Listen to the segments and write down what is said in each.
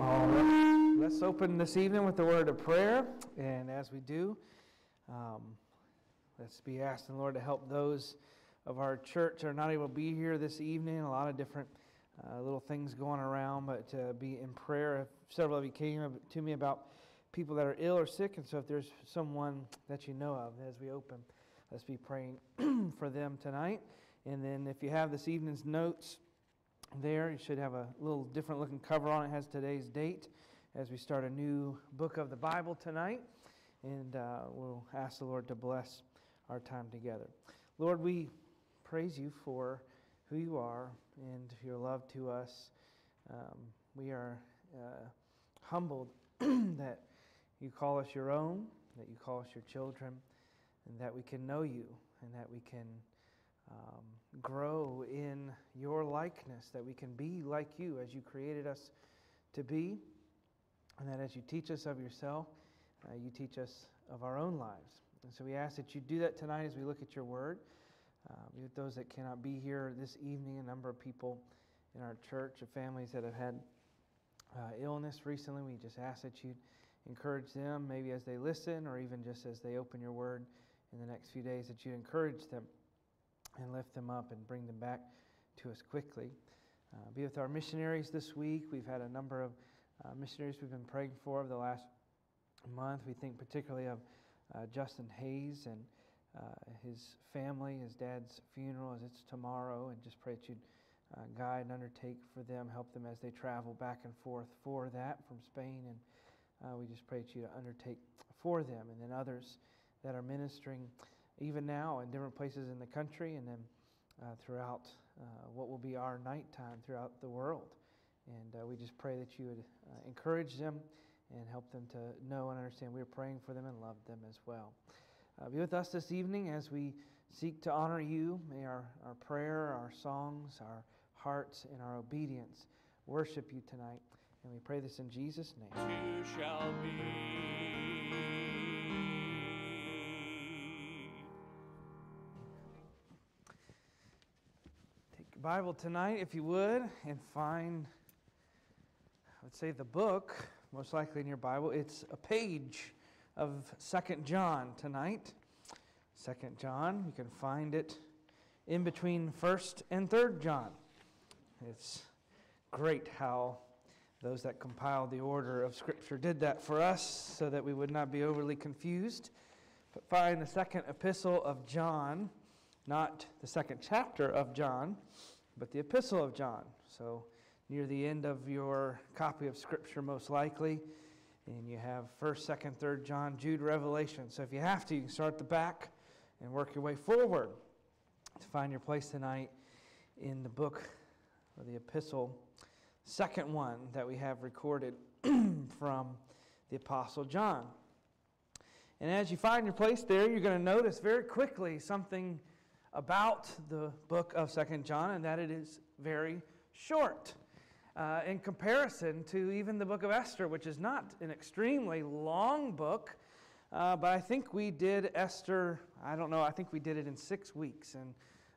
All right. Let's open this evening with the word of prayer. And as we do, um, let's be asking the Lord to help those of our church are not able to be here this evening. A lot of different uh, little things going around, but to be in prayer. Several of you came to me about people that are ill or sick. And so if there's someone that you know of as we open, let's be praying for them tonight. And then if you have this evening's notes, there. You should have a little different looking cover on it. it has today's date as we start a new book of the Bible tonight. And uh, we'll ask the Lord to bless our time together. Lord, we praise you for who you are and your love to us. Um, we are uh, humbled that you call us your own, that you call us your children, and that we can know you and that we can um, grow in your likeness, that we can be like you as you created us to be, and that as you teach us of yourself, uh, you teach us of our own lives. And so we ask that you do that tonight as we look at your word. Uh, with those that cannot be here this evening, a number of people in our church, of families that have had uh, illness recently, we just ask that you encourage them, maybe as they listen or even just as they open your word in the next few days, that you encourage them and lift them up and bring them back to us quickly. Uh, be with our missionaries this week. We've had a number of uh, missionaries we've been praying for over the last month. We think particularly of uh, Justin Hayes and uh, his family, his dad's funeral, as it's tomorrow, and just pray that you'd uh, guide and undertake for them, help them as they travel back and forth for that from Spain. And uh, we just pray that you undertake for them, and then others that are ministering even now in different places in the country and then uh, throughout uh, what will be our nighttime throughout the world. And uh, we just pray that you would uh, encourage them and help them to know and understand we are praying for them and love them as well. Uh, be with us this evening as we seek to honor you. May our, our prayer, our songs, our hearts, and our obedience worship you tonight. And we pray this in Jesus' name. Shall be. Bible tonight, if you would, and find, I would say, the book, most likely in your Bible. It's a page of Second John tonight. Second John, you can find it in between 1st and 3rd John. It's great how those that compiled the order of Scripture did that for us so that we would not be overly confused. But find the second epistle of John, not the second chapter of John but the Epistle of John. So, near the end of your copy of Scripture, most likely, and you have 1st, 2nd, 3rd John, Jude, Revelation. So, if you have to, you can start the back and work your way forward to find your place tonight in the book or the epistle, second one that we have recorded from the Apostle John. And as you find your place there, you're going to notice very quickly something about the book of Second John, and that it is very short. Uh, in comparison to even the book of Esther, which is not an extremely long book, uh, but I think we did Esther, I don't know, I think we did it in six weeks. And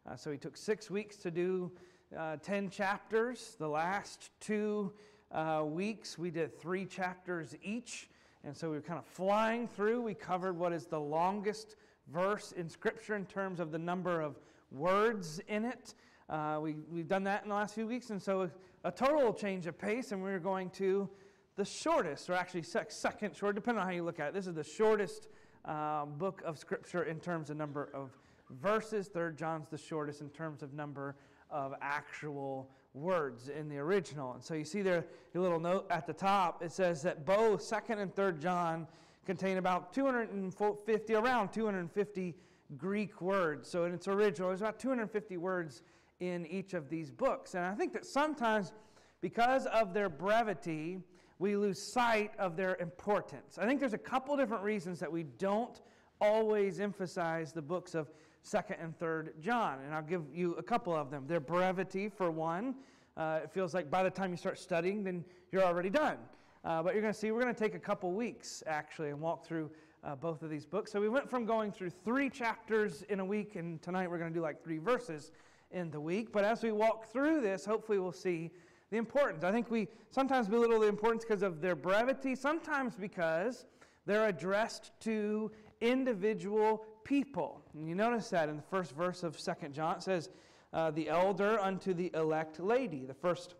uh, so we took six weeks to do uh, 10 chapters. The last two uh, weeks, we did three chapters each. And so we were kind of flying through. We covered what is the longest verse in Scripture in terms of the number of words in it. Uh, we, we've done that in the last few weeks, and so a, total change of pace, and we're going to the shortest, or actually second short, depending on how you look at it. This is the shortest um, book of Scripture in terms of number of verses. Third John's the shortest in terms of number of actual words in the original. And so you see there a little note at the top. It says that both Second and Third John contain about 250, around 250 Greek words. So in its original, there's about 250 words in each of these books. And I think that sometimes, because of their brevity, we lose sight of their importance. I think there's a couple different reasons that we don't always emphasize the books of 2nd and 3rd John. And I'll give you a couple of them. Their brevity, for one. Uh, it feels like by the time you start studying, then you're already done. Uh, but you're going to see, we're going to take a couple weeks actually and walk through uh, both of these books. So we went from going through three chapters in a week, and tonight we're going to do like three verses in the week. But as we walk through this, hopefully we'll see the importance. I think we sometimes belittle the importance because of their brevity, sometimes because they're addressed to individual people. And you notice that in the first verse of Second John, it says, uh, The elder unto the elect lady. The first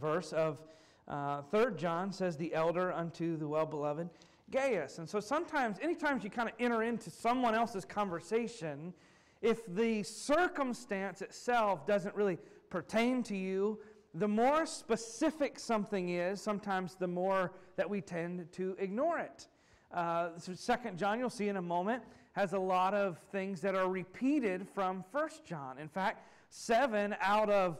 verse of uh, 3 John says, The elder unto the well beloved Gaius. And so sometimes, anytime you kind of enter into someone else's conversation, if the circumstance itself doesn't really pertain to you, the more specific something is, sometimes the more that we tend to ignore it. Uh, so Second John, you'll see in a moment, has a lot of things that are repeated from First John. In fact, seven out of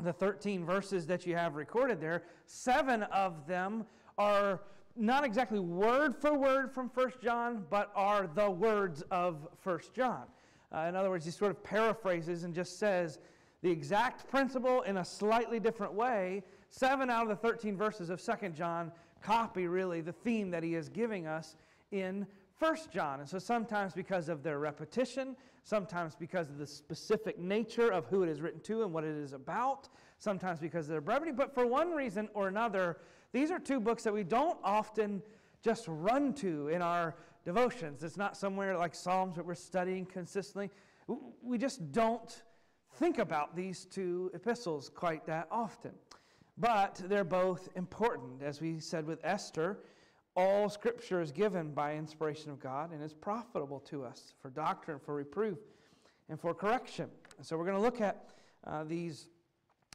the 13 verses that you have recorded there, seven of them are not exactly word for word from First John, but are the words of First John. Uh, in other words, he sort of paraphrases and just says the exact principle in a slightly different way. Seven out of the 13 verses of Second John copy really the theme that he is giving us in First John. And so sometimes because of their repetition, sometimes because of the specific nature of who it is written to and what it is about, sometimes because of their brevity, but for one reason or another, these are two books that we don't often just run to in our devotions. It's not somewhere like Psalms that we're studying consistently. We just don't think about these two epistles quite that often. But they're both important. As we said with Esther, all scripture is given by inspiration of God and is profitable to us for doctrine, for reproof, and for correction. And so we're going to look at uh, these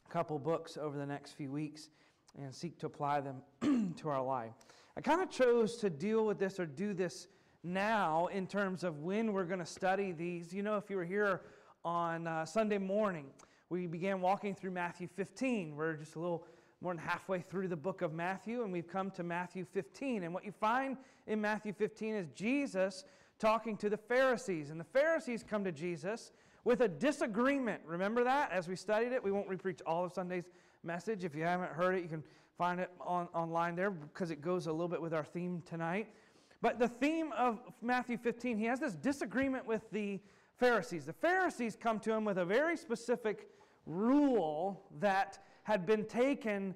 couple books over the next few weeks and seek to apply them to our life. I kind of chose to deal with this or do this now in terms of when we're going to study these. You know, if you were here on uh, Sunday morning, we began walking through Matthew 15. We're just a little more than halfway through the book of Matthew, and we've come to Matthew 15. And what you find in Matthew 15 is Jesus talking to the Pharisees. And the Pharisees come to Jesus with a disagreement. Remember that as we studied it? We won't repreach all of Sunday's message. If you haven't heard it, you can find it on, online there because it goes a little bit with our theme tonight. But the theme of Matthew 15, he has this disagreement with the Pharisees. The Pharisees come to him with a very specific rule that had been taken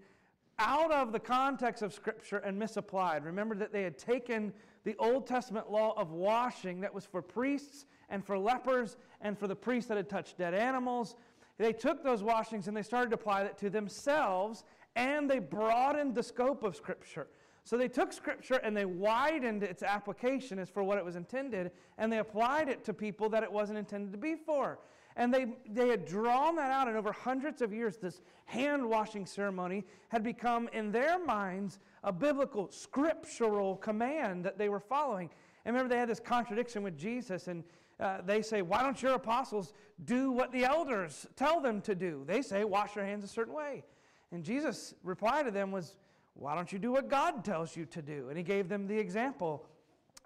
out of the context of Scripture and misapplied. Remember that they had taken the Old Testament law of washing that was for priests and for lepers and for the priests that had touched dead animals they took those washings and they started to apply it to themselves and they broadened the scope of Scripture. So they took Scripture and they widened its application as for what it was intended, and they applied it to people that it wasn't intended to be for. And they, they had drawn that out, and over hundreds of years, this hand washing ceremony had become, in their minds, a biblical, scriptural command that they were following. And remember, they had this contradiction with Jesus, and uh, they say, Why don't your apostles do what the elders tell them to do? They say, Wash your hands a certain way. And Jesus' reply to them was, Why don't you do what God tells you to do? And he gave them the example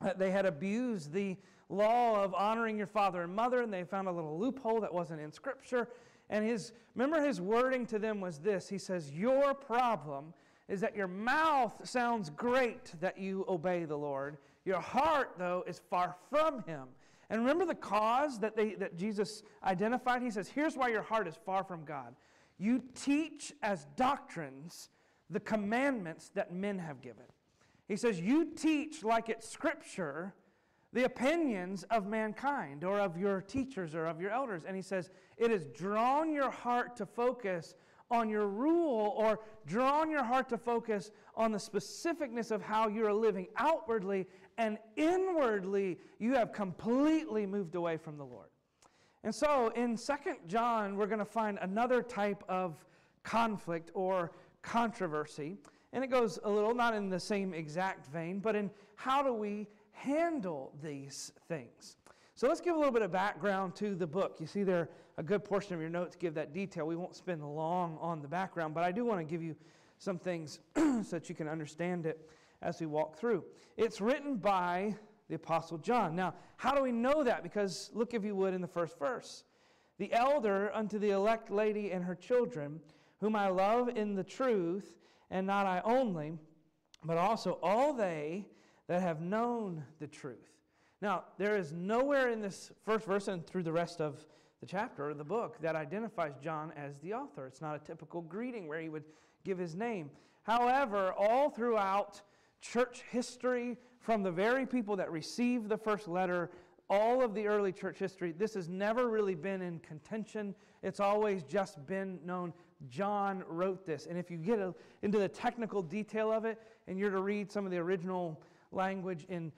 that they had abused the law of honoring your father and mother, and they found a little loophole that wasn't in Scripture. And his, remember, his wording to them was this He says, Your problem is that your mouth sounds great that you obey the Lord. Your heart, though, is far from him. And remember the cause that, they, that Jesus identified? He says, Here's why your heart is far from God. You teach as doctrines the commandments that men have given. He says, You teach like it's scripture the opinions of mankind or of your teachers or of your elders. And he says, It has drawn your heart to focus on your rule or drawn your heart to focus on the specificness of how you're living outwardly and inwardly you have completely moved away from the Lord. And so in Second John, we're going to find another type of conflict or controversy. And it goes a little, not in the same exact vein, but in how do we handle these things. So let's give a little bit of background to the book. You see there a good portion of your notes give that detail. We won't spend long on the background, but I do want to give you some things so that you can understand it as we walk through. It's written by the Apostle John. Now, how do we know that? Because look, if you would, in the first verse The elder unto the elect lady and her children, whom I love in the truth, and not I only, but also all they that have known the truth. Now, there is nowhere in this first verse and through the rest of the chapter or the book that identifies John as the author. It's not a typical greeting where he would give his name. However, all throughout church history, from the very people that received the first letter, all of the early church history, this has never really been in contention. It's always just been known John wrote this. And if you get into the technical detail of it, and you're to read some of the original language in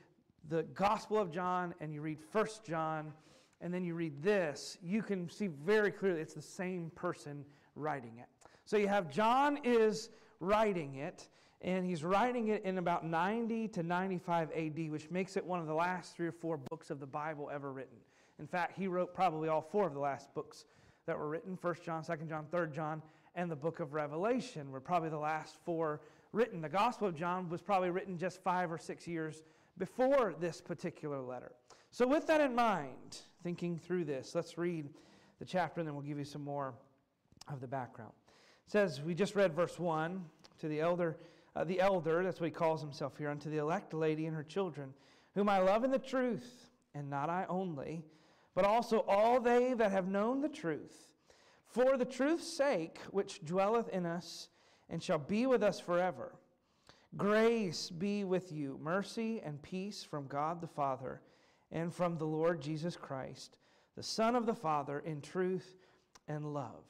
the Gospel of John, and you read First John, and then you read this, you can see very clearly it's the same person writing it. So you have John is writing it, and he's writing it in about 90 to 95 AD, which makes it one of the last three or four books of the Bible ever written. In fact, he wrote probably all four of the last books that were written 1 John, 2 John, 3 John, and the book of Revelation were probably the last four written. The Gospel of John was probably written just five or six years before this particular letter. So, with that in mind, thinking through this, let's read the chapter and then we'll give you some more of the background. It says, We just read verse 1 to the elder, uh, the elder, that's what he calls himself here, unto the elect lady and her children, whom I love in the truth, and not I only, but also all they that have known the truth for the truth's sake, which dwelleth in us and shall be with us forever. Grace be with you, mercy and peace from God the Father and from the Lord Jesus Christ, the Son of the Father, in truth and love.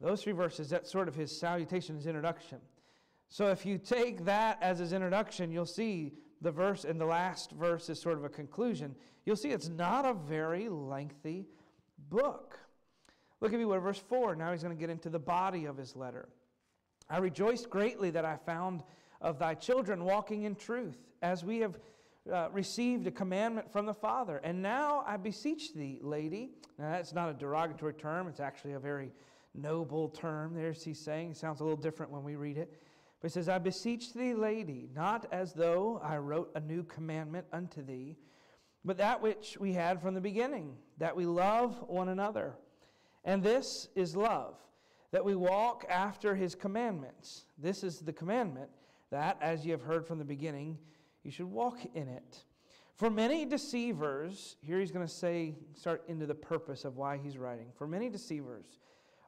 Those three verses, that's sort of his salutation, his introduction. So if you take that as his introduction, you'll see the verse and the last verse is sort of a conclusion. You'll see it's not a very lengthy book. Look at me, what verse 4. Now he's going to get into the body of his letter. I rejoiced greatly that I found of thy children walking in truth, as we have uh, received a commandment from the Father. And now I beseech thee, lady. Now that's not a derogatory term, it's actually a very noble term. There's he's saying. It sounds a little different when we read it. But he says, I beseech thee, lady, not as though I wrote a new commandment unto thee, but that which we had from the beginning, that we love one another. And this is love, that we walk after his commandments. This is the commandment that, as you have heard from the beginning, you should walk in it. For many deceivers, here he's going to say, start into the purpose of why he's writing. For many deceivers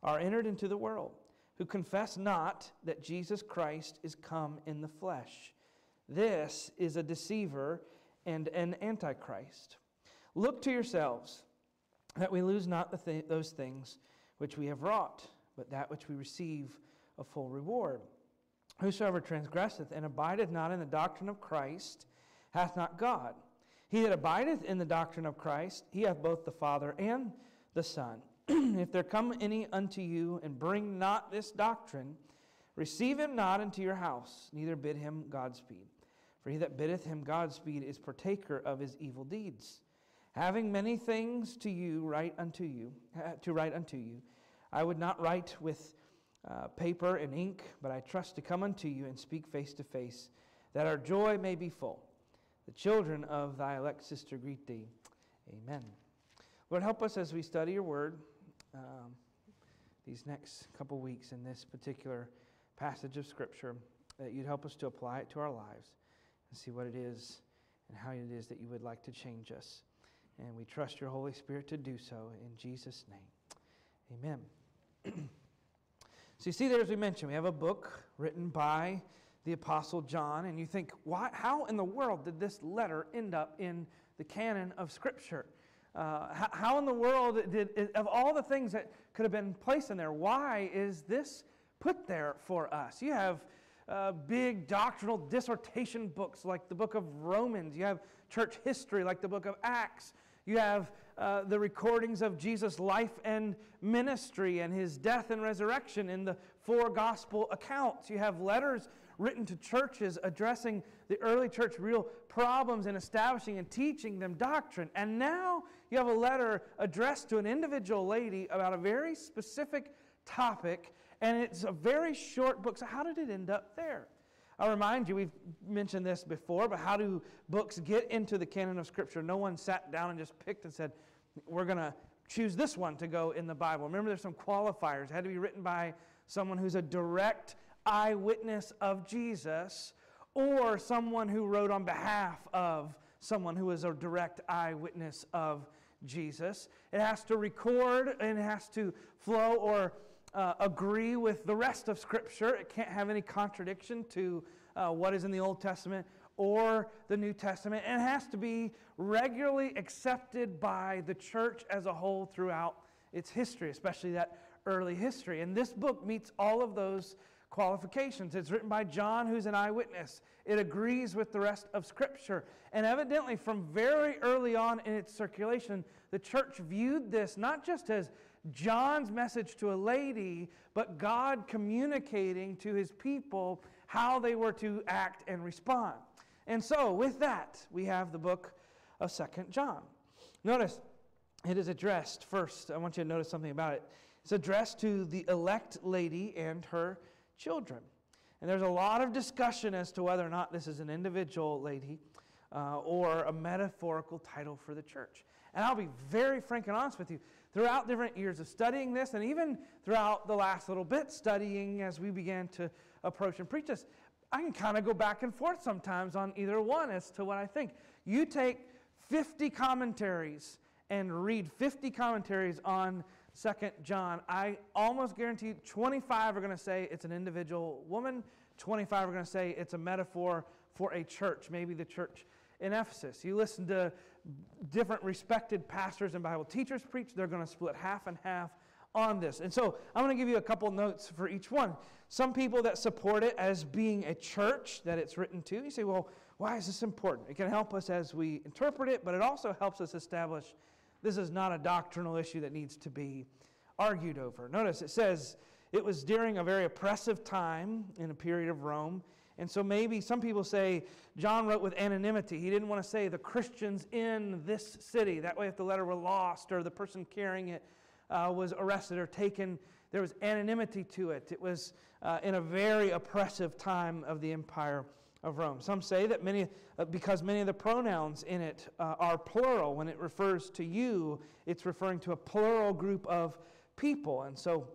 are entered into the world who confess not that Jesus Christ is come in the flesh. This is a deceiver and an antichrist. Look to yourselves that we lose not th- those things which we have wrought, but that which we receive a full reward. Whosoever transgresseth and abideth not in the doctrine of Christ hath not God. He that abideth in the doctrine of Christ, he hath both the Father and the Son. if there come any unto you and bring not this doctrine, receive him not into your house, neither bid him Godspeed. For he that biddeth him Godspeed is partaker of his evil deeds having many things to you write unto you to write unto you i would not write with uh, paper and ink but i trust to come unto you and speak face to face that our joy may be full the children of thy elect sister greet thee amen lord help us as we study your word um, these next couple weeks in this particular passage of scripture that you'd help us to apply it to our lives and see what it is and how it is that you would like to change us and we trust your Holy Spirit to do so in Jesus' name. Amen. so you see there, as we mentioned, we have a book written by the Apostle John, and you think, why, how in the world did this letter end up in the canon of Scripture? Uh, how, in the world did, of all the things that could have been placed in there, why is this put there for us? You have uh, big doctrinal dissertation books like the book of Romans. You have church history like the book of Acts. You have uh, the recordings of Jesus' life and ministry and his death and resurrection in the four gospel accounts. You have letters written to churches addressing the early church real problems and establishing and teaching them doctrine. And now you have a letter addressed to an individual lady about a very specific topic, and it's a very short book. So, how did it end up there? I'll remind you, we've mentioned this before, but how do books get into the canon of Scripture? No one sat down and just picked and said, we're going to choose this one to go in the Bible. Remember, there's some qualifiers. It had to be written by someone who's a direct eyewitness of Jesus or someone who wrote on behalf of someone who is a direct eyewitness of Jesus. It has to record and it has to flow or uh, agree with the rest of Scripture. It can't have any contradiction to uh, what is in the Old Testament or the New Testament. And it has to be regularly accepted by the church as a whole throughout its history, especially that early history. And this book meets all of those qualifications. It's written by John, who's an eyewitness. It agrees with the rest of Scripture. And evidently, from very early on in its circulation, the church viewed this not just as John's message to a lady, but God communicating to his people how they were to act and respond. And so, with that, we have the book of Second John. Notice, it is addressed first. I want you to notice something about it. It's addressed to the elect lady and her children. And there's a lot of discussion as to whether or not this is an individual lady uh, or a metaphorical title for the church. And I'll be very frank and honest with you. Throughout different years of studying this, and even throughout the last little bit studying as we began to approach and preach this, I can kind of go back and forth sometimes on either one as to what I think. You take 50 commentaries and read 50 commentaries on Second John, I almost guarantee 25 are going to say it's an individual woman, 25 are going to say it's a metaphor for a church, maybe the church in Ephesus. You listen to different respected pastors and Bible teachers preach, they're going to split half and half on this. And so I'm going to give you a couple notes for each one. Some people that support it as being a church that it's written to, you say, well, why is this important? It can help us as we interpret it, but it also helps us establish this is not a doctrinal issue that needs to be argued over. Notice it says it was during a very oppressive time in a period of Rome. And so maybe some people say John wrote with anonymity. He didn't want to say the Christians in this city. That way, if the letter were lost or the person carrying it uh, was arrested or taken, there was anonymity to it. It was uh, in a very oppressive time of the empire of Rome. Some say that many, uh, because many of the pronouns in it uh, are plural, when it refers to you, it's referring to a plural group of people. And so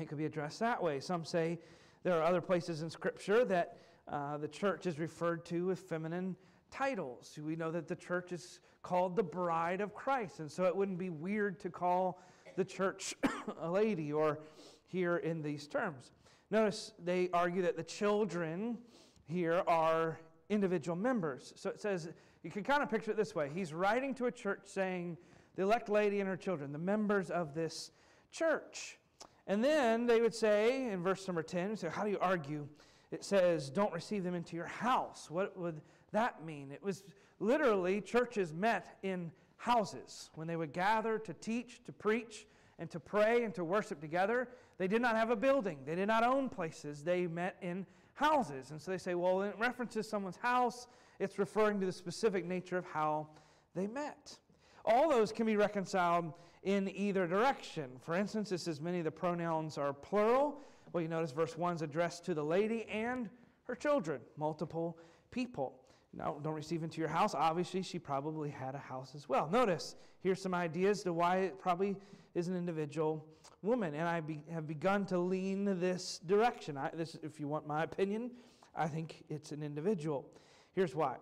it could be addressed that way. Some say there are other places in Scripture that uh, the church is referred to with feminine titles. We know that the church is called the bride of Christ, and so it wouldn't be weird to call the church a lady or here in these terms. Notice they argue that the children here are individual members. So it says, you can kind of picture it this way. He's writing to a church saying, the elect lady and her children, the members of this church. And then they would say in verse number 10, so how do you argue? It says, don't receive them into your house. What would that mean? It was literally churches met in houses when they would gather to teach, to preach, and to pray and to worship together. They did not have a building, they did not own places. They met in houses. And so they say, well, when it references someone's house, it's referring to the specific nature of how they met. All those can be reconciled in either direction. For instance, it says many of the pronouns are plural. Well, you notice verse 1 is addressed to the lady and her children, multiple people. Now, don't receive into your house. Obviously, she probably had a house as well. Notice, here's some ideas to why it probably is an individual woman. And I be, have begun to lean this direction. I, this, if you want my opinion, I think it's an individual. Here's why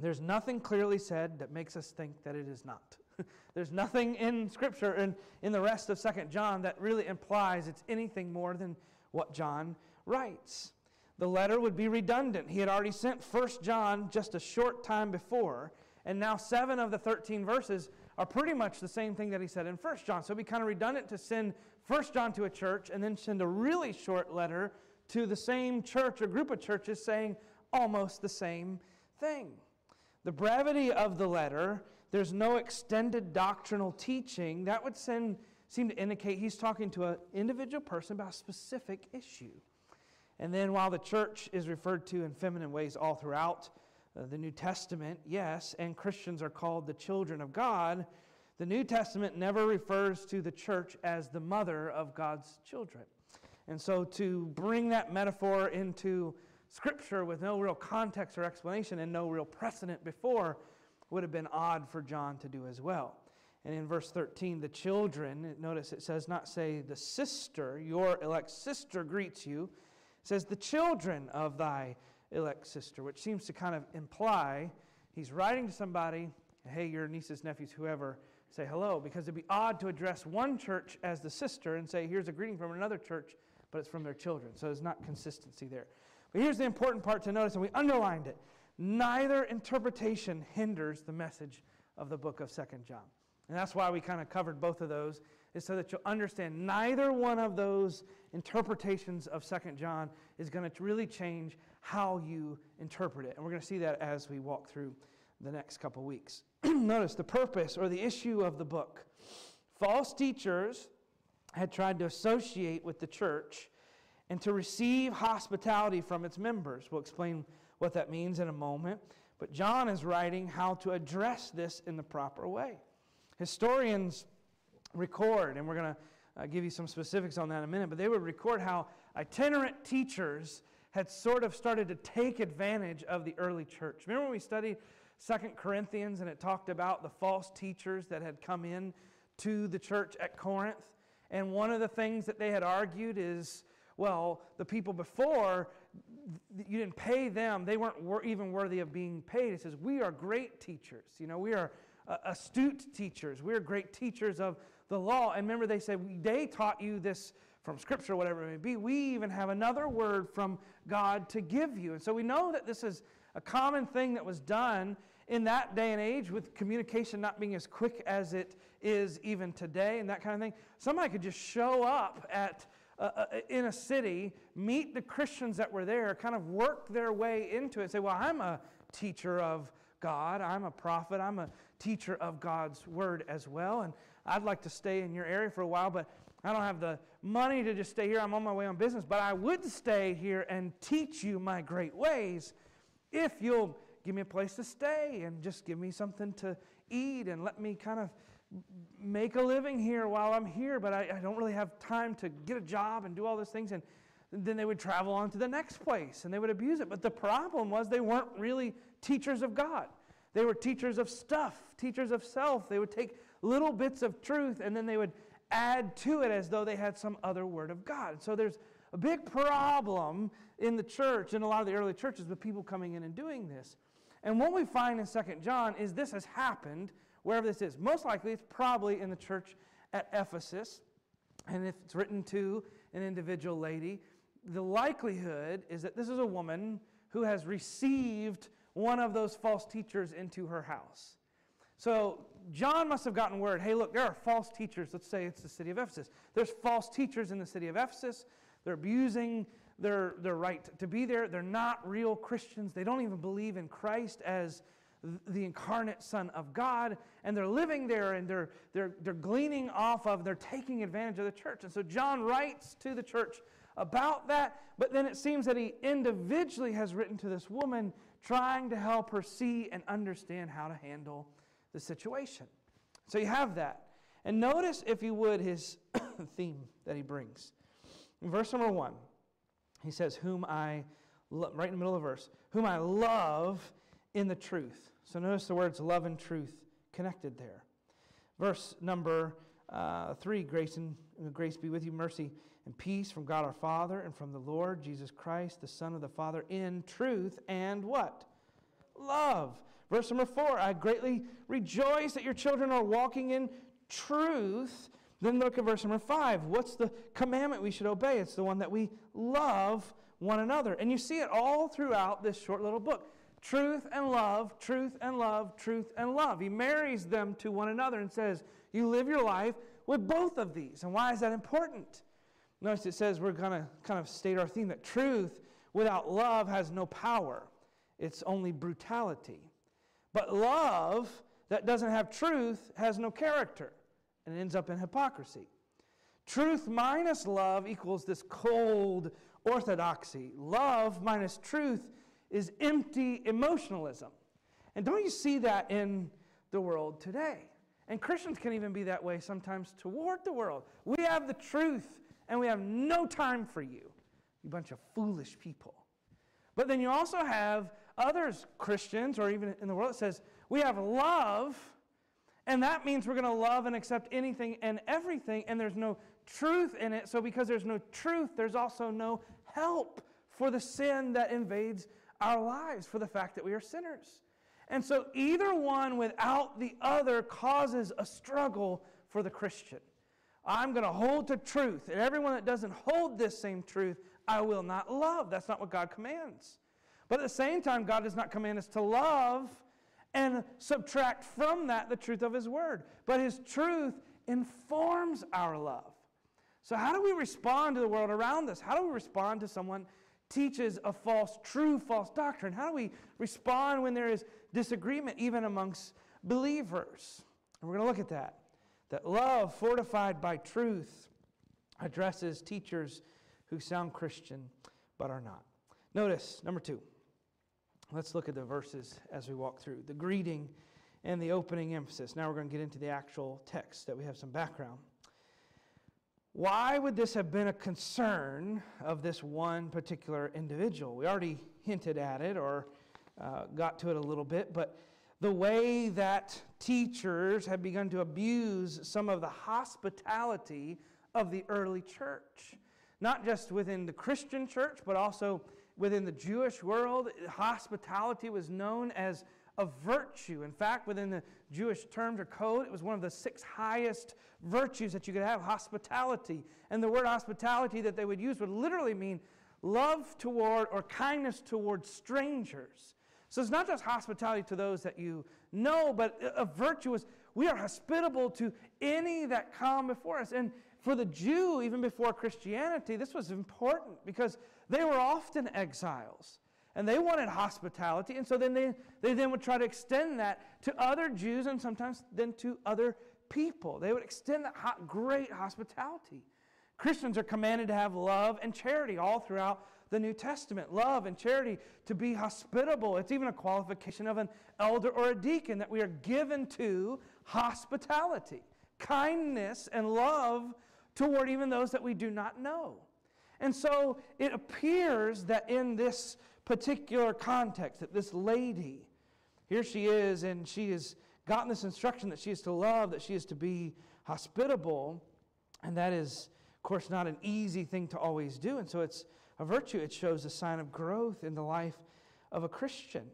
there's nothing clearly said that makes us think that it is not. there's nothing in Scripture and in the rest of Second John that really implies it's anything more than what John writes. The letter would be redundant. He had already sent First John just a short time before, and now seven of the 13 verses are pretty much the same thing that he said in First John. So it'd be kind of redundant to send First John to a church and then send a really short letter to the same church or group of churches saying almost the same thing. The brevity of the letter, there's no extended doctrinal teaching. That would send, seem to indicate he's talking to an individual person about a specific issue. And then while the church is referred to in feminine ways all throughout, uh, the New Testament, yes, and Christians are called the children of God, the New Testament never refers to the church as the mother of God's children. And so to bring that metaphor into Scripture with no real context or explanation and no real precedent before would have been odd for John to do as well. And in verse 13, the children, notice it says not say the sister, your elect sister greets you. It says the children of thy elect sister, which seems to kind of imply he's writing to somebody, hey, your nieces, nephews, whoever, say hello because it'd be odd to address one church as the sister and say, here's a greeting from another church, but it's from their children. So there's not consistency there. But here's the important part to notice, and we underlined it neither interpretation hinders the message of the book of Second John. And that's why we kind of covered both of those, is so that you'll understand neither one of those interpretations of Second John is going to really change how you interpret it. And we're going to see that as we walk through the next couple weeks. Notice the purpose or the issue of the book. False teachers had tried to associate with the church and to receive hospitality from its members. We'll explain what that means in a moment. But John is writing how to address this in the proper way. Historians record, and we're going to uh, give you some specifics on that in a minute, but they would record how itinerant teachers had sort of started to take advantage of the early church. Remember when we studied Second Corinthians and it talked about the false teachers that had come in to the church at Corinth? And one of the things that they had argued is well, the people before, you didn't pay them. They weren't wor- even worthy of being paid. It says, We are great teachers. You know, we are uh, astute teachers. We are great teachers of the law. And remember, they said, They taught you this from Scripture, whatever it may be. We even have another word from God to give you. And so we know that this is a common thing that was done in that day and age with communication not being as quick as it is even today and that kind of thing. Somebody could just show up at uh, in a city, meet the Christians that were there, kind of work their way into it, say, Well, I'm a teacher of God, I'm a prophet, I'm a teacher of God's word as well, and I'd like to stay in your area for a while, but I don't have the money to just stay here. I'm on my way on business, but I would stay here and teach you my great ways if you'll give me a place to stay and just give me something to eat and let me kind of make a living here while I'm here, but I, I, don't really have time to get a job and do all those things. And then they would travel on to the next place and they would abuse it. But the problem was they weren't really teachers of God. They were teachers of stuff, teachers of self. They would take little bits of truth and then they would add to it as though they had some other word of God. So there's a big problem in the church, in a lot of the early churches, with people coming in and doing this. And what we find in Second John is this has happened wherever this is. Most likely, it's probably in the church at Ephesus. And if it's written to an individual lady, the likelihood is that this is a woman who has received one of those false teachers into her house. So John must have gotten word hey, look, there are false teachers. Let's say it's the city of Ephesus. There's false teachers in the city of Ephesus. They're abusing their, their right to be there. They're not real Christians. They don't even believe in Christ as the incarnate Son of God, and they're living there and they're, they're, they're gleaning off of, they're taking advantage of the church. And so John writes to the church about that, but then it seems that he individually has written to this woman trying to help her see and understand how to handle the situation. So you have that. And notice, if you would, his theme that he brings. In verse number one, he says, Whom I, lo-, right in the middle of the verse, whom I love in the truth. So notice the words love and truth connected there. Verse number uh, three grace, and, grace be with you, mercy and peace from God our Father and from the Lord Jesus Christ, the Son of the Father, in truth and what? Love. Verse number four I greatly rejoice that your children are walking in truth. Then look at verse number five. What's the commandment we should obey? It's the one that we love one another. And you see it all throughout this short little book. Truth and love, truth and love, truth and love. He marries them to one another and says, You live your life with both of these. And why is that important? Notice it says we're going to kind of state our theme that truth without love has no power, it's only brutality. But love that doesn't have truth has no character and ends up in hypocrisy. Truth minus love equals this cold orthodoxy. Love minus truth is empty emotionalism. And don't you see that in the world today? And Christians can even be that way sometimes toward the world. We have the truth and we have no time for you, you bunch of foolish people. But then you also have others, Christians, or even in the world, that says we have love, and that means we're going to love and accept anything and everything, and there's no truth in it. So because there's no truth, there's also no help for the sin that invades our lives for the fact that we are sinners. And so either one without the other causes a struggle for the Christian. I'm going to hold to truth, and everyone that doesn't hold this same truth, I will not love. That's not what God commands. But at the same time, God does not command us to love and subtract from that the truth of His Word. But His truth informs our love. So, how do we respond to the world around us? How do we respond to someone teaches a false, true false doctrine? How do we respond when there is disagreement, even amongst believers? And we're going to look at that. That love, fortified by truth, addresses teachers who sound Christian but are not. Notice, number two, let's look at the verses as we walk through the greeting and the opening emphasis. Now we're going to get into the actual text that we have some background. Why would this have been a concern of this one particular individual? We already hinted at it or uh, got to it a little bit, but the way that teachers have begun to abuse some of the hospitality of the early church, not just within the Christian church, but also within the Jewish world, hospitality was known as a virtue. In fact, within the Jewish terms or code, it was one of the six highest virtues that you could have hospitality. And the word hospitality that they would use would literally mean love toward or kindness toward strangers. So it's not just hospitality to those that you know, but a virtue is we are hospitable to any that come before us. And for the Jew, even before Christianity, this was important because they were often exiles and they wanted hospitality. And so then they, they then would try to extend that to other jews and sometimes then to other people. They would extend that hot, great hospitality. Christians are commanded to have love and charity all throughout the new testament. Love and charity to be hospitable. It's even a qualification of an elder or a deacon that we are given to hospitality kindness and love toward even those that we do not know. And so it appears that in this particular context, that this lady, here she is, and she has gotten this instruction that she is to love, that she is to be hospitable, and that is, of course, not an easy thing to always do. And so it's a virtue, it shows a sign of growth in the life of a Christian.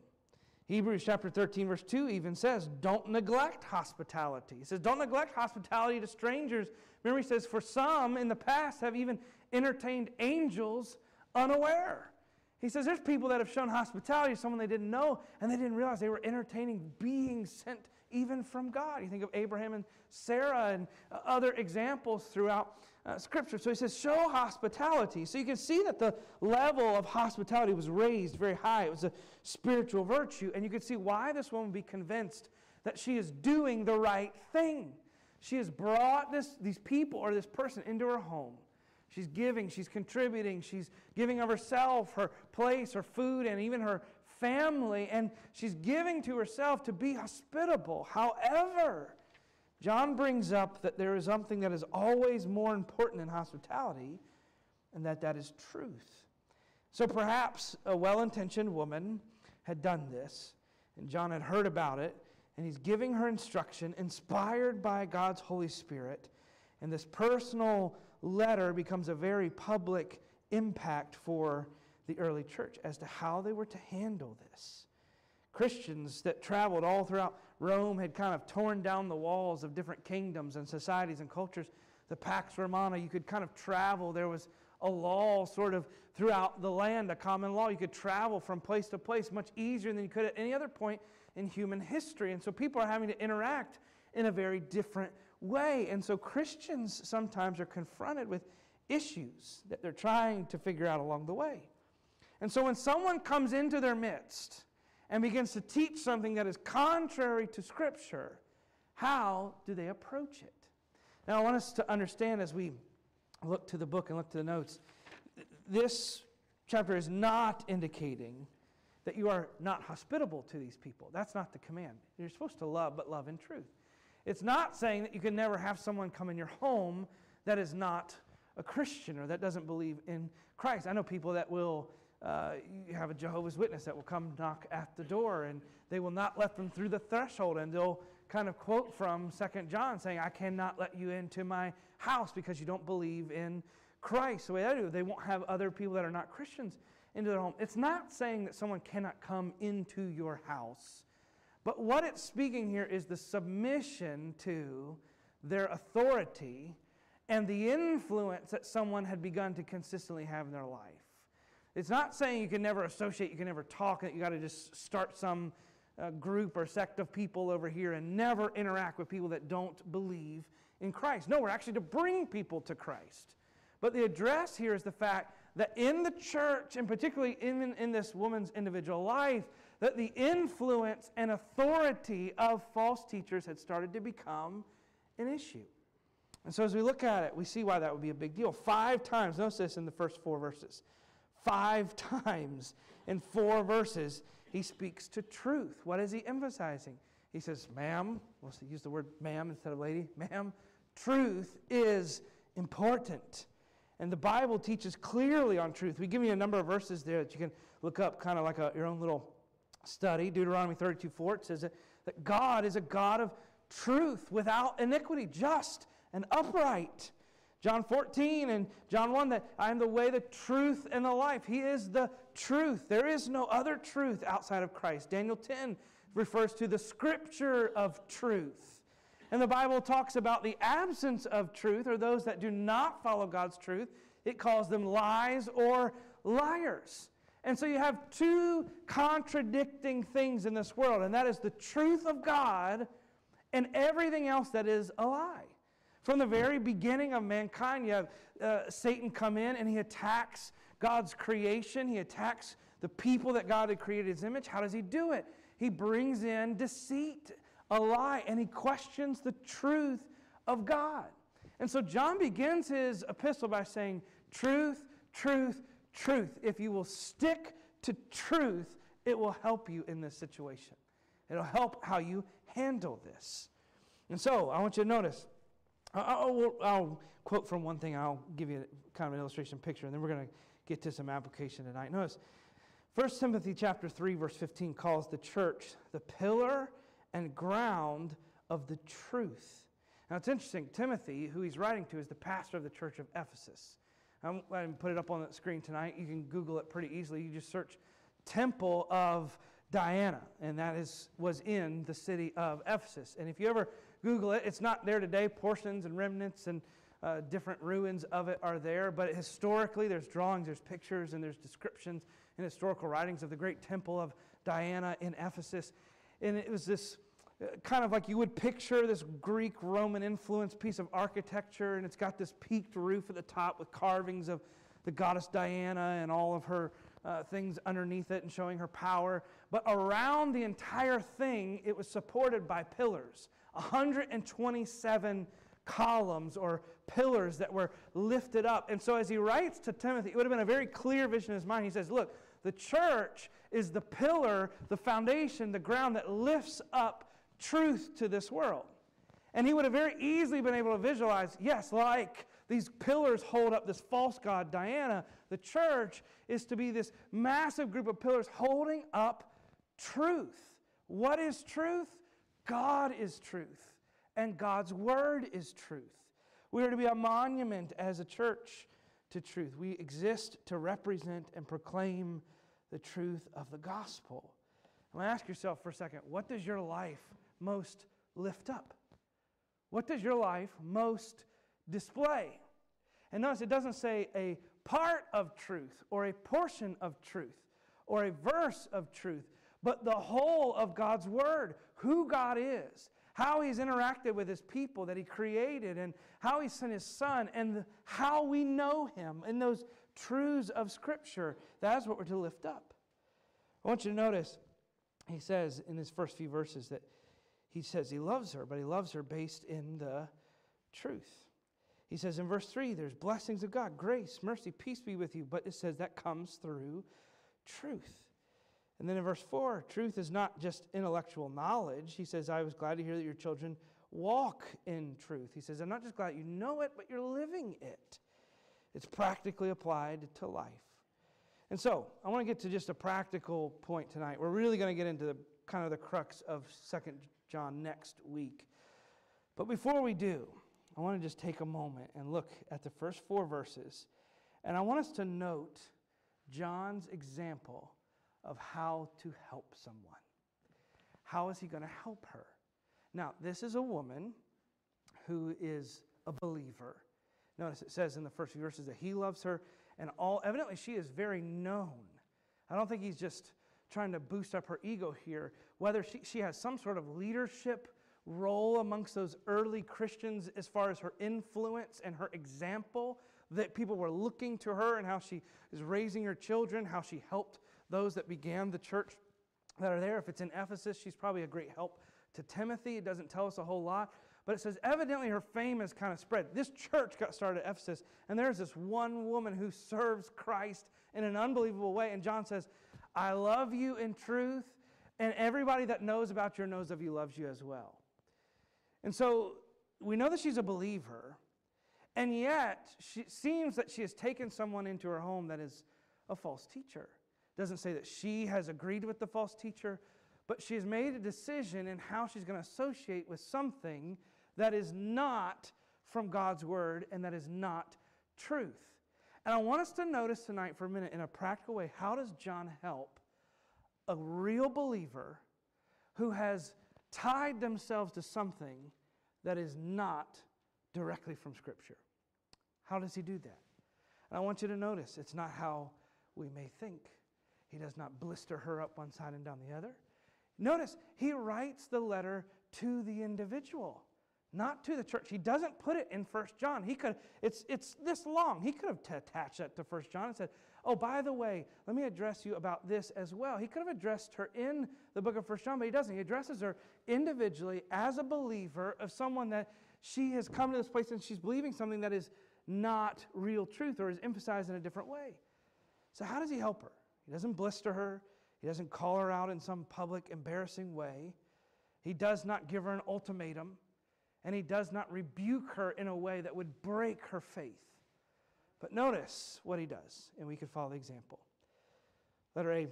Hebrews chapter 13, verse 2 even says, Don't neglect hospitality. He says, Don't neglect hospitality to strangers. Remember, he says, For some in the past have even entertained angels unaware. He says there's people that have shown hospitality to someone they didn't know, and they didn't realize they were entertaining beings sent even from God. You think of Abraham and Sarah and uh, other examples throughout uh, Scripture. So he says, show hospitality. So you can see that the level of hospitality was raised very high. It was a spiritual virtue, and you can see why this woman would be convinced that she is doing the right thing. She has brought this, these people or this person into her home. She's giving, she's contributing, she's giving of herself, her place, her food, and even her family, and she's giving to herself to be hospitable. However, John brings up that there is something that is always more important than hospitality, and that that is truth. So perhaps a well intentioned woman had done this, and John had heard about it, and he's giving her instruction inspired by God's Holy Spirit. And this personal letter becomes a very public impact for the early church as to how they were to handle this. Christians that traveled all throughout Rome had kind of torn down the walls of different kingdoms and societies and cultures. The Pax Romana, you could kind of travel. There was a law sort of throughout the land, a common law. You could travel from place to place much easier than you could at any other point in human history. And so people are having to interact in a very different way. And so Christians sometimes are confronted with issues that they're trying to figure out along the way. And so when someone comes into their midst and begins to teach something that is contrary to Scripture, how do they approach it? Now, I want us to understand as we look to the book and look to the notes, this chapter is not indicating that you are not hospitable to these people. That's not the command. You're supposed to love, but love in truth. It's not saying that you can never have someone come in your home that is not a Christian or that doesn't believe in Christ. I know people that will uh, have a Jehovah's Witness that will come knock at the door and they will not let them through the threshold and they'll kind of quote from Second John saying, I cannot let you into my house because you don't believe in Christ. The way they do, they won't have other people that are not Christians into their home. It's not saying that someone cannot come into your house But what it's speaking here is the submission to their authority and the influence that someone had begun to consistently have in their life. It's not saying you can never associate, you can never talk, that you got to just start some uh, group or sect of people over here and never interact with people that don't believe in Christ. No, we're actually to bring people to Christ. But the address here is the fact that in the church, and particularly in, in this woman's individual life, that the influence and authority of false teachers had started to become an issue. And so as we look at it, we see why that would be a big deal. Five times, notice this in the first four verses. Five times in four verses, he speaks to truth. What is he emphasizing? He says, ma'am, we'll use the word ma'am instead of lady, ma'am, truth is important. And the Bible teaches clearly on truth. We give you a number of verses there that you can look up, kind of like a, your own little study. Deuteronomy 32 4, it says that, that God is a God of truth without iniquity, just and upright. John 14 and John 1 that I am the way, the truth, and the life. He is the truth. There is no other truth outside of Christ. Daniel 10 refers to the scripture of truth. And the Bible talks about the absence of truth or those that do not follow God's truth. It calls them lies or liars. And so you have two contradicting things in this world, and that is the truth of God and everything else that is a lie. From the very beginning of mankind, you have uh, Satan come in and he attacks God's creation. He attacks the people that God had created his image. How does he do it? He brings in deceit, a lie, and he questions the truth of God. And so John begins his epistle by saying, Truth, truth, truth. If you will stick to truth, it will help you in this situation. It'll help how you handle this. And so I want you to notice I'll, I'll, quote from one thing, I'll give you kind of an illustration picture, and then we're going to get to some application tonight. Notice, 1 Timothy chapter 3, verse 15 calls the church the pillar and ground of the truth. Now it's interesting, Timothy, who he's writing to, is the pastor of the church of Ephesus. I'm going to put it up on the screen tonight. You can Google it pretty easily. You just search Temple of Diana, and that is, was in the city of Ephesus. And if you ever Google it. It's not there today. Portions and remnants and uh, different ruins of it are there. But historically, there's drawings, there's pictures, and there's descriptions in historical writings of the great temple of Diana in Ephesus. And it was this kind of like you would picture this Greek Roman influenced piece of architecture, and it's got this peaked roof at the top with carvings of the goddess Diana and all of her uh, things underneath it and showing her power. But around the entire thing, it was supported by pillars 127 columns or pillars that were lifted up. And so, as he writes to Timothy, it would have been a very clear vision in his mind. He says, Look, the church is the pillar, the foundation, the ground that lifts up truth to this world. And he would have very easily been able to visualize yes, like these pillars hold up this false god, Diana, the church is to be this massive group of pillars holding up truth. What is truth? God is truth, and God's word is truth. We are to be a monument as a church to truth. We exist to represent and proclaim the truth of the gospel. To ask yourself for a second what does your life most lift up? What does your life most display? And notice it doesn't say a part of truth or a portion of truth or a verse of truth but the whole of God's Word, who God is, how He's interacted with His people that He created, and how He sent His Son, and how we know Him in those truths of Scripture. That's what we're to lift up. I want you to notice, He says in His first few verses that He says He loves her, but He loves her based in the truth. He says in verse 3, there's blessings of God, grace, mercy, peace be with you, but it says that comes through truth. And then in verse 4, truth is not just intellectual knowledge. He says, I was glad to hear that your children walk in truth. He says, I'm not just glad you know it, but you're living it. It's practically applied to life. And so, I want to get to just a practical point tonight. We're really going to get into the kind of the crux of Second John next week. But before we do, I want to just take a moment and look at the first four verses. And I want us to note John's example of how to help someone. how is he going to help her? Now, this is a woman who is a believer. Notice it says in the first few verses that he loves her, and all evidently she is very known. I don't think he's just trying to boost up her ego here. Whether she, she has some sort of leadership role amongst those early Christians as far as her influence and her example, that people were looking to her and how she is raising her children, how she helped those that began the church that are there. If it's in Ephesus, she's probably a great help to Timothy. It doesn't tell us a whole lot. But it says, evidently her fame has kind of spread. This church got started at Ephesus, and there's this one woman who serves Christ in an unbelievable way. And John says, I love you in truth, and everybody that knows about your knows of you loves you as well. And so we know that she's a believer, and yet she seems that she has taken someone into her home that is a false teacher. Doesn't say that she has agreed with the false teacher, but she has made a decision in how she's going to associate with something that is not from God's word and that is not truth. And I want us to notice tonight for a minute in a practical way how does John help a real believer who has tied themselves to something that is not directly from Scripture? How does he do that? And I want you to notice it's not how we may think. He does not blister her up one side and down the other. Notice, he writes the letter to the individual, not to the church. He doesn't put it in First John. He could, it's, it's this long. He could have t- attached that to First John and said, Oh, by the way, let me address you about this as well. He could have addressed her in the book of First John, but he doesn't. He addresses her individually as a believer of someone that she has come to this place and she's believing something that is not real truth or is emphasized in a different way. So, how does he help her? He doesn't blister her, he doesn't call her out in some public, embarrassing way. He does not give her an ultimatum, and he does not rebuke her in a way that would break her faith. But notice what he does, and we could follow the example. Letter A,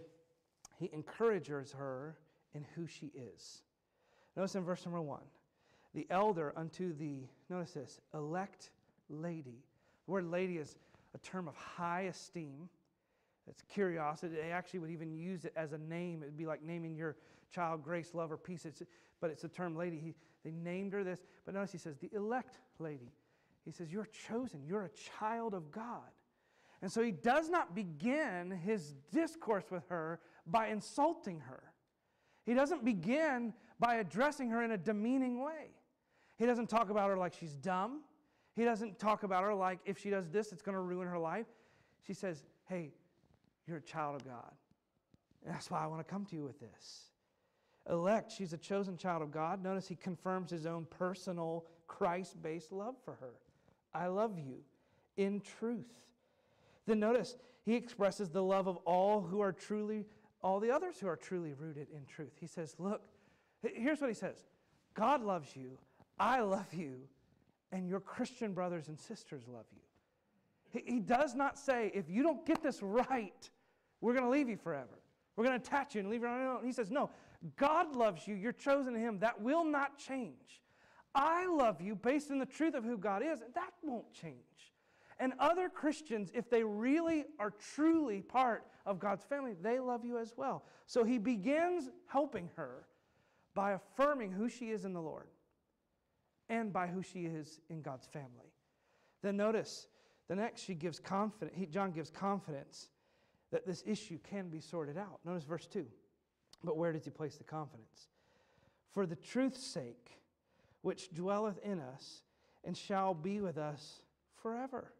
he encourages her in who she is. Notice in verse number one, the elder unto the, notice this, elect lady. The word lady is a term of high esteem. It's curiosity. They actually would even use it as a name. It would be like naming your child grace, love, or peace. It's, but it's the term lady. He, they named her this. But notice he says, the elect lady. He says, You're chosen. You're a child of God. And so he does not begin his discourse with her by insulting her. He doesn't begin by addressing her in a demeaning way. He doesn't talk about her like she's dumb. He doesn't talk about her like if she does this, it's going to ruin her life. She says, Hey, you're a child of God. And that's why I want to come to you with this. Elect, she's a chosen child of God. Notice he confirms his own personal Christ based love for her. I love you in truth. Then notice he expresses the love of all who are truly, all the others who are truly rooted in truth. He says, Look, here's what he says God loves you, I love you, and your Christian brothers and sisters love you. He, does not say, if you don't get this right, we're going to leave you forever. We're going to attach you and leave you alone. He says, No, God loves you. You're chosen to Him. That will not change. I love you based on the truth of who God is, and that won't change. And other Christians, if they really are truly part of God's family, they love you as well. So he begins helping her by affirming who she is in the Lord and by who she is in God's family. Then notice the next she gives confidence, John gives confidence that this issue can be sorted out. Notice verse 2. But where does he place the confidence? For the truth's sake, which dwelleth in us and shall be with us forever.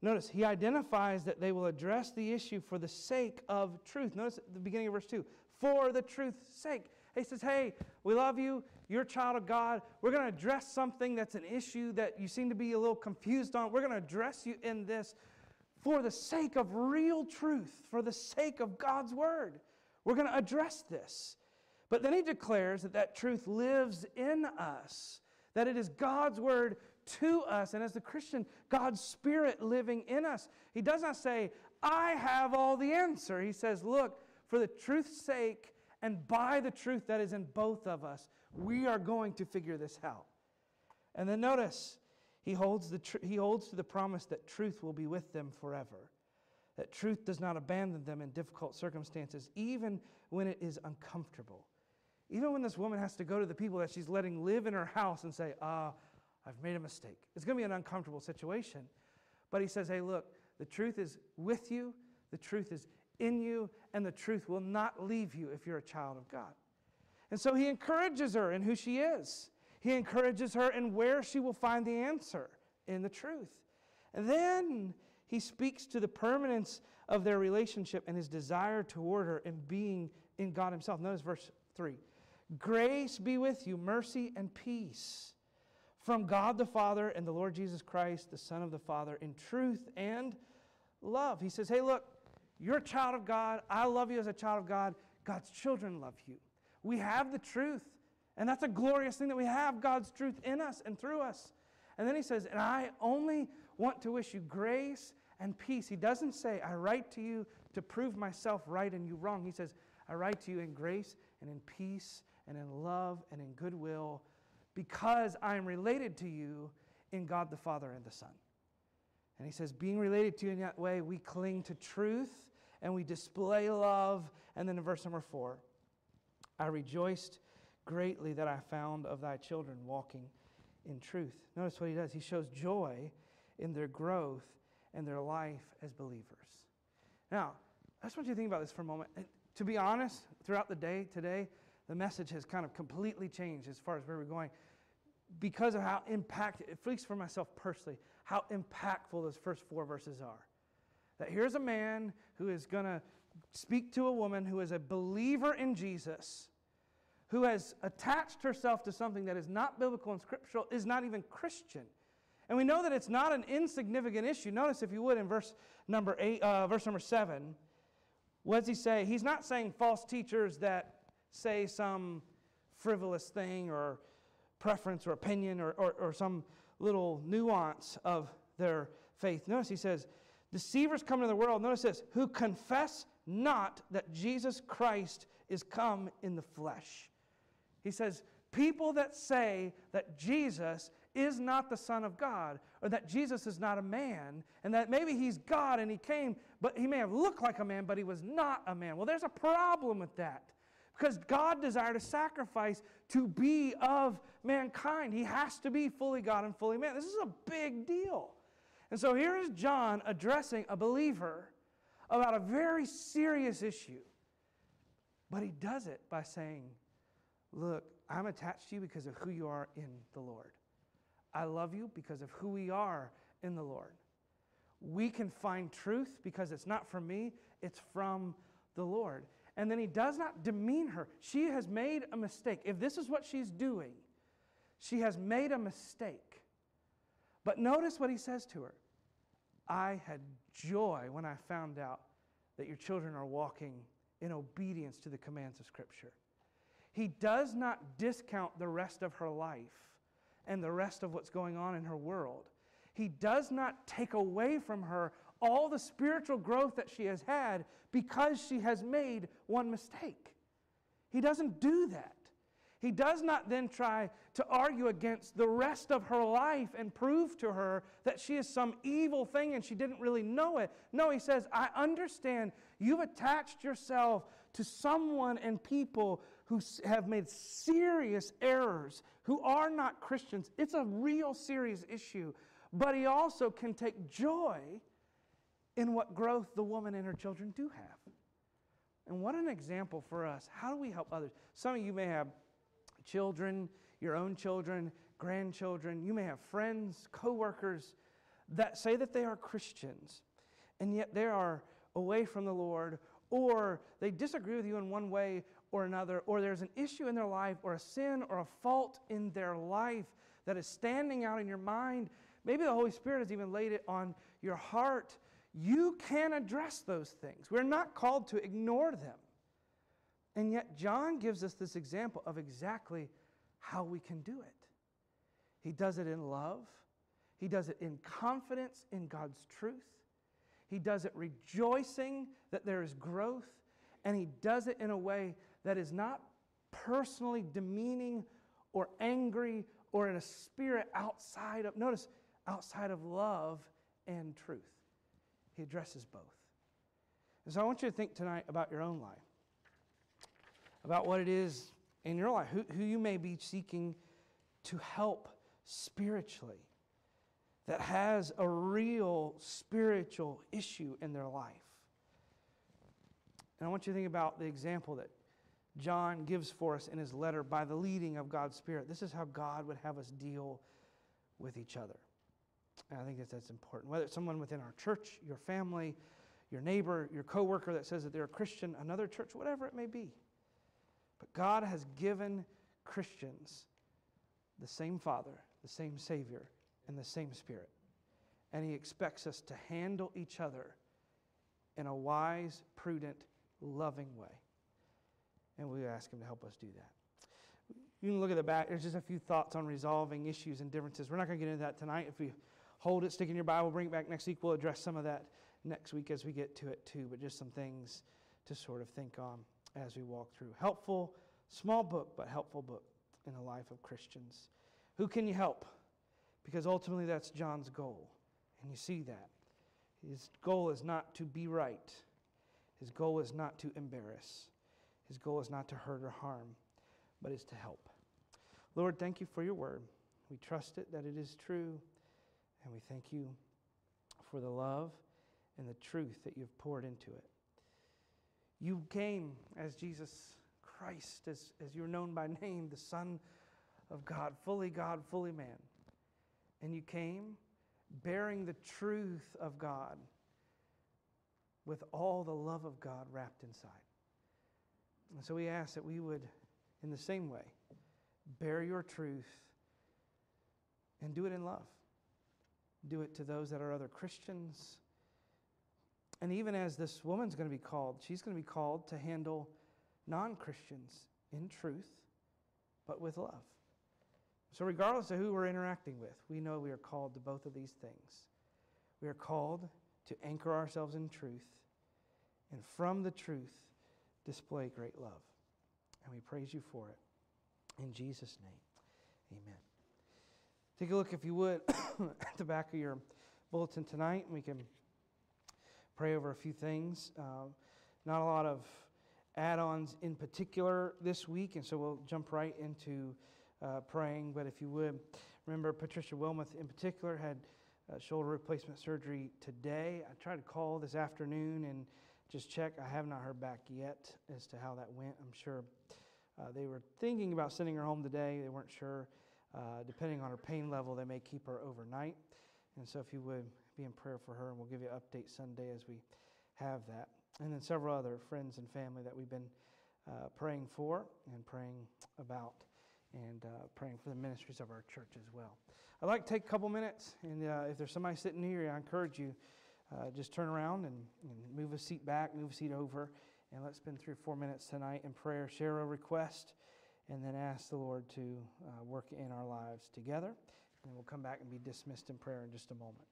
Notice he identifies that they will address the issue for the sake of truth. Notice at the beginning of verse 2 for the truth's sake. He says, Hey, we love you. You're a child of God. We're going to address something that's an issue that you seem to be a little confused on. We're going to address you in this for the sake of real truth, for the sake of God's word. We're going to address this. But then he declares that that truth lives in us, that it is God's word to us, and as the Christian, God's spirit living in us. He does not say, I have all the answer. He says, Look, for the truth's sake and by the truth that is in both of us, we are going to figure this out. And then notice, he holds, the tr- he holds to the promise that truth will be with them forever, that truth does not abandon them in difficult circumstances, even when it is uncomfortable, Even when this woman has to go to the people that she's letting live in her house and say, ah, I've made a mistake. It's going to be an uncomfortable situation. But he says, hey, look, the truth is with you, the truth is in you, and the truth will not leave you if you're a child of God. And so he encourages her in who she is. He encourages her in where she will find the answer in the truth. And then he speaks to the permanence of their relationship and his desire toward her and being in God himself. Notice verse 3 Grace be with you, mercy and peace from God the Father and the Lord Jesus Christ, the Son of the Father, in truth and love. He says, Hey, look, you're a child of God. I love you as a child of God. God's children love you. We have the truth. And that's a glorious thing that we have God's truth in us and through us. And then he says, And I only want to wish you grace and peace. He doesn't say, I write to you to prove myself right and you wrong. He says, I write to you in grace and in peace and in love and in goodwill because I am related to you in God the Father and the Son. And he says, being related to you in that way, we cling to truth and we display love. And then in verse number four, I rejoiced greatly that I found of thy children walking in truth. Notice what he does. He shows joy in their growth and their life as believers. Now, I just want you to think about this for a moment. And to be honest, throughout the day today, the message has kind of completely changed as far as where we're going because of how impactful, at least for myself personally, how impactful those first four verses are. That here's a man who is going to speak to a woman who is a believer in Jesus, who has attached herself to something that is not biblical and scriptural, is not even Christian. And we know that it's not an insignificant issue. Notice, if you would, in verse number eight, uh, verse number seven, what does he say? He's not saying false teachers that say some frivolous thing or preference or opinion or, or, or some little nuance of their faith. Notice he says, Deceivers come into the world, notice this, who confess not that Jesus Christ is come in the flesh. He says, People that say that Jesus is not the Son of God, or that Jesus is not a man, and that maybe he's God and he came, but he may have looked like a man, but he was not a man. Well, there's a problem with that. Because God desired a sacrifice to be of mankind. He has to be fully God and fully man. This is a big deal. And so here is John addressing a believer about a very serious issue. But he does it by saying, Look, I'm attached to you because of who you are in the Lord. I love you because of who we are in the Lord. We can find truth because it's not from me, it's from the Lord. And then he does not demean her. She has made a mistake. If this is what she's doing, she has made a mistake. But notice what he says to her I had joy when I found out that your children are walking in obedience to the commands of Scripture. He does not discount the rest of her life and the rest of what's going on in her world. He does not take away from her all the spiritual growth that she has had because she has made one mistake. He doesn't do that. He does not then try to argue against the rest of her life and prove to her that she is some evil thing and she didn't really know it. No, he says, I understand you've attached yourself to someone and people who have made serious errors, who are not Christians. It's a real serious issue. But he also can take joy in what growth the woman and her children do have. And what an example for us. How do we help others? Some of you may have children, your own children, grandchildren. You may have friends, coworkers that say that they are Christians, and yet they are away from the Lord, or they disagree with you in one way or another, or there's an issue in their life, or a sin or a fault in their life that is standing out in your mind. Maybe the Holy Spirit has even laid it on your heart. You can address those things. We're not called to ignore them. And yet, John gives us this example of exactly how we can do it. He does it in love, he does it in confidence in God's truth, he does it rejoicing that there is growth, and he does it in a way that is not personally demeaning or angry or in a spirit outside of, notice, outside of love and truth. He addresses both. And so I want you to think tonight about your own life about what it is in your life, who, who you may be seeking to help spiritually, that has a real spiritual issue in their life. And I want you to think about the example that John gives for us in his letter by the leading of God's Spirit. This is how God would have us deal with each other. And I think that that's important. Whether it's someone within our church, your family, your neighbor, your coworker that says that they're a Christian, another church, whatever it may be. But God has given Christians the same Father, the same Savior, and the same Spirit. And He expects us to handle each other in a wise, prudent, loving way. And we ask Him to help us do that. You can look at the back. There's just a few thoughts on resolving issues and differences. We're not going to get into that tonight. If we hold it, stick in your Bible, bring it back next week, we'll address some of that next week as we get to it too. But just some things to sort of think on as we walk through. Helpful, small book, but helpful book in the life of Christians. Who can you help? Because ultimately that's John's goal. And you see that. His goal is not to be right, his goal is not to embarrass, his goal is not to hurt or harm, but is to help. Lord, thank you for your word. We trust it that it is true, and we thank you for the love and the truth that you've poured into it. You came as Jesus Christ, as, as you're known by name, the Son of God, fully God, fully man. And you came bearing the truth of God with all the love of God wrapped inside. And so we ask that we would, in the same way, bear your truth and do it in love. Do it to those that are other Christians. And even as this woman's going to be called, she's going to be called to handle non Christians in truth, but with love. So, regardless of who we're interacting with, we know we are called to both of these things. We are called to anchor ourselves in truth, and from the truth, display great love. And we praise you for it. In Jesus' name, amen. Take a look, if you would, at the back of your bulletin tonight, and we can pray over a few things. Uh, not a lot of add ons in particular this week, and so we'll jump right into uh, praying. But if you would, remember Patricia Wilmoth in particular had uh, shoulder replacement surgery today. I tried to call this afternoon and just check. I have not heard back yet as to how that went. I'm sure uh, they were thinking about sending her home today. They weren't sure. Uh, depending on her pain level, they may keep her overnight. And so, if you would be in prayer for her, and we'll give you an update Sunday as we have that. And then several other friends and family that we've been uh, praying for and praying about and uh, praying for the ministries of our church as well. I'd like to take a couple minutes, and uh, if there's somebody sitting here, I encourage you uh, just turn around and, and, move a seat back, move a seat over, and let's spend three or four minutes tonight in prayer, share a request, and then ask the Lord to uh, work in our lives together. And we'll come back and be dismissed in prayer in just a moment.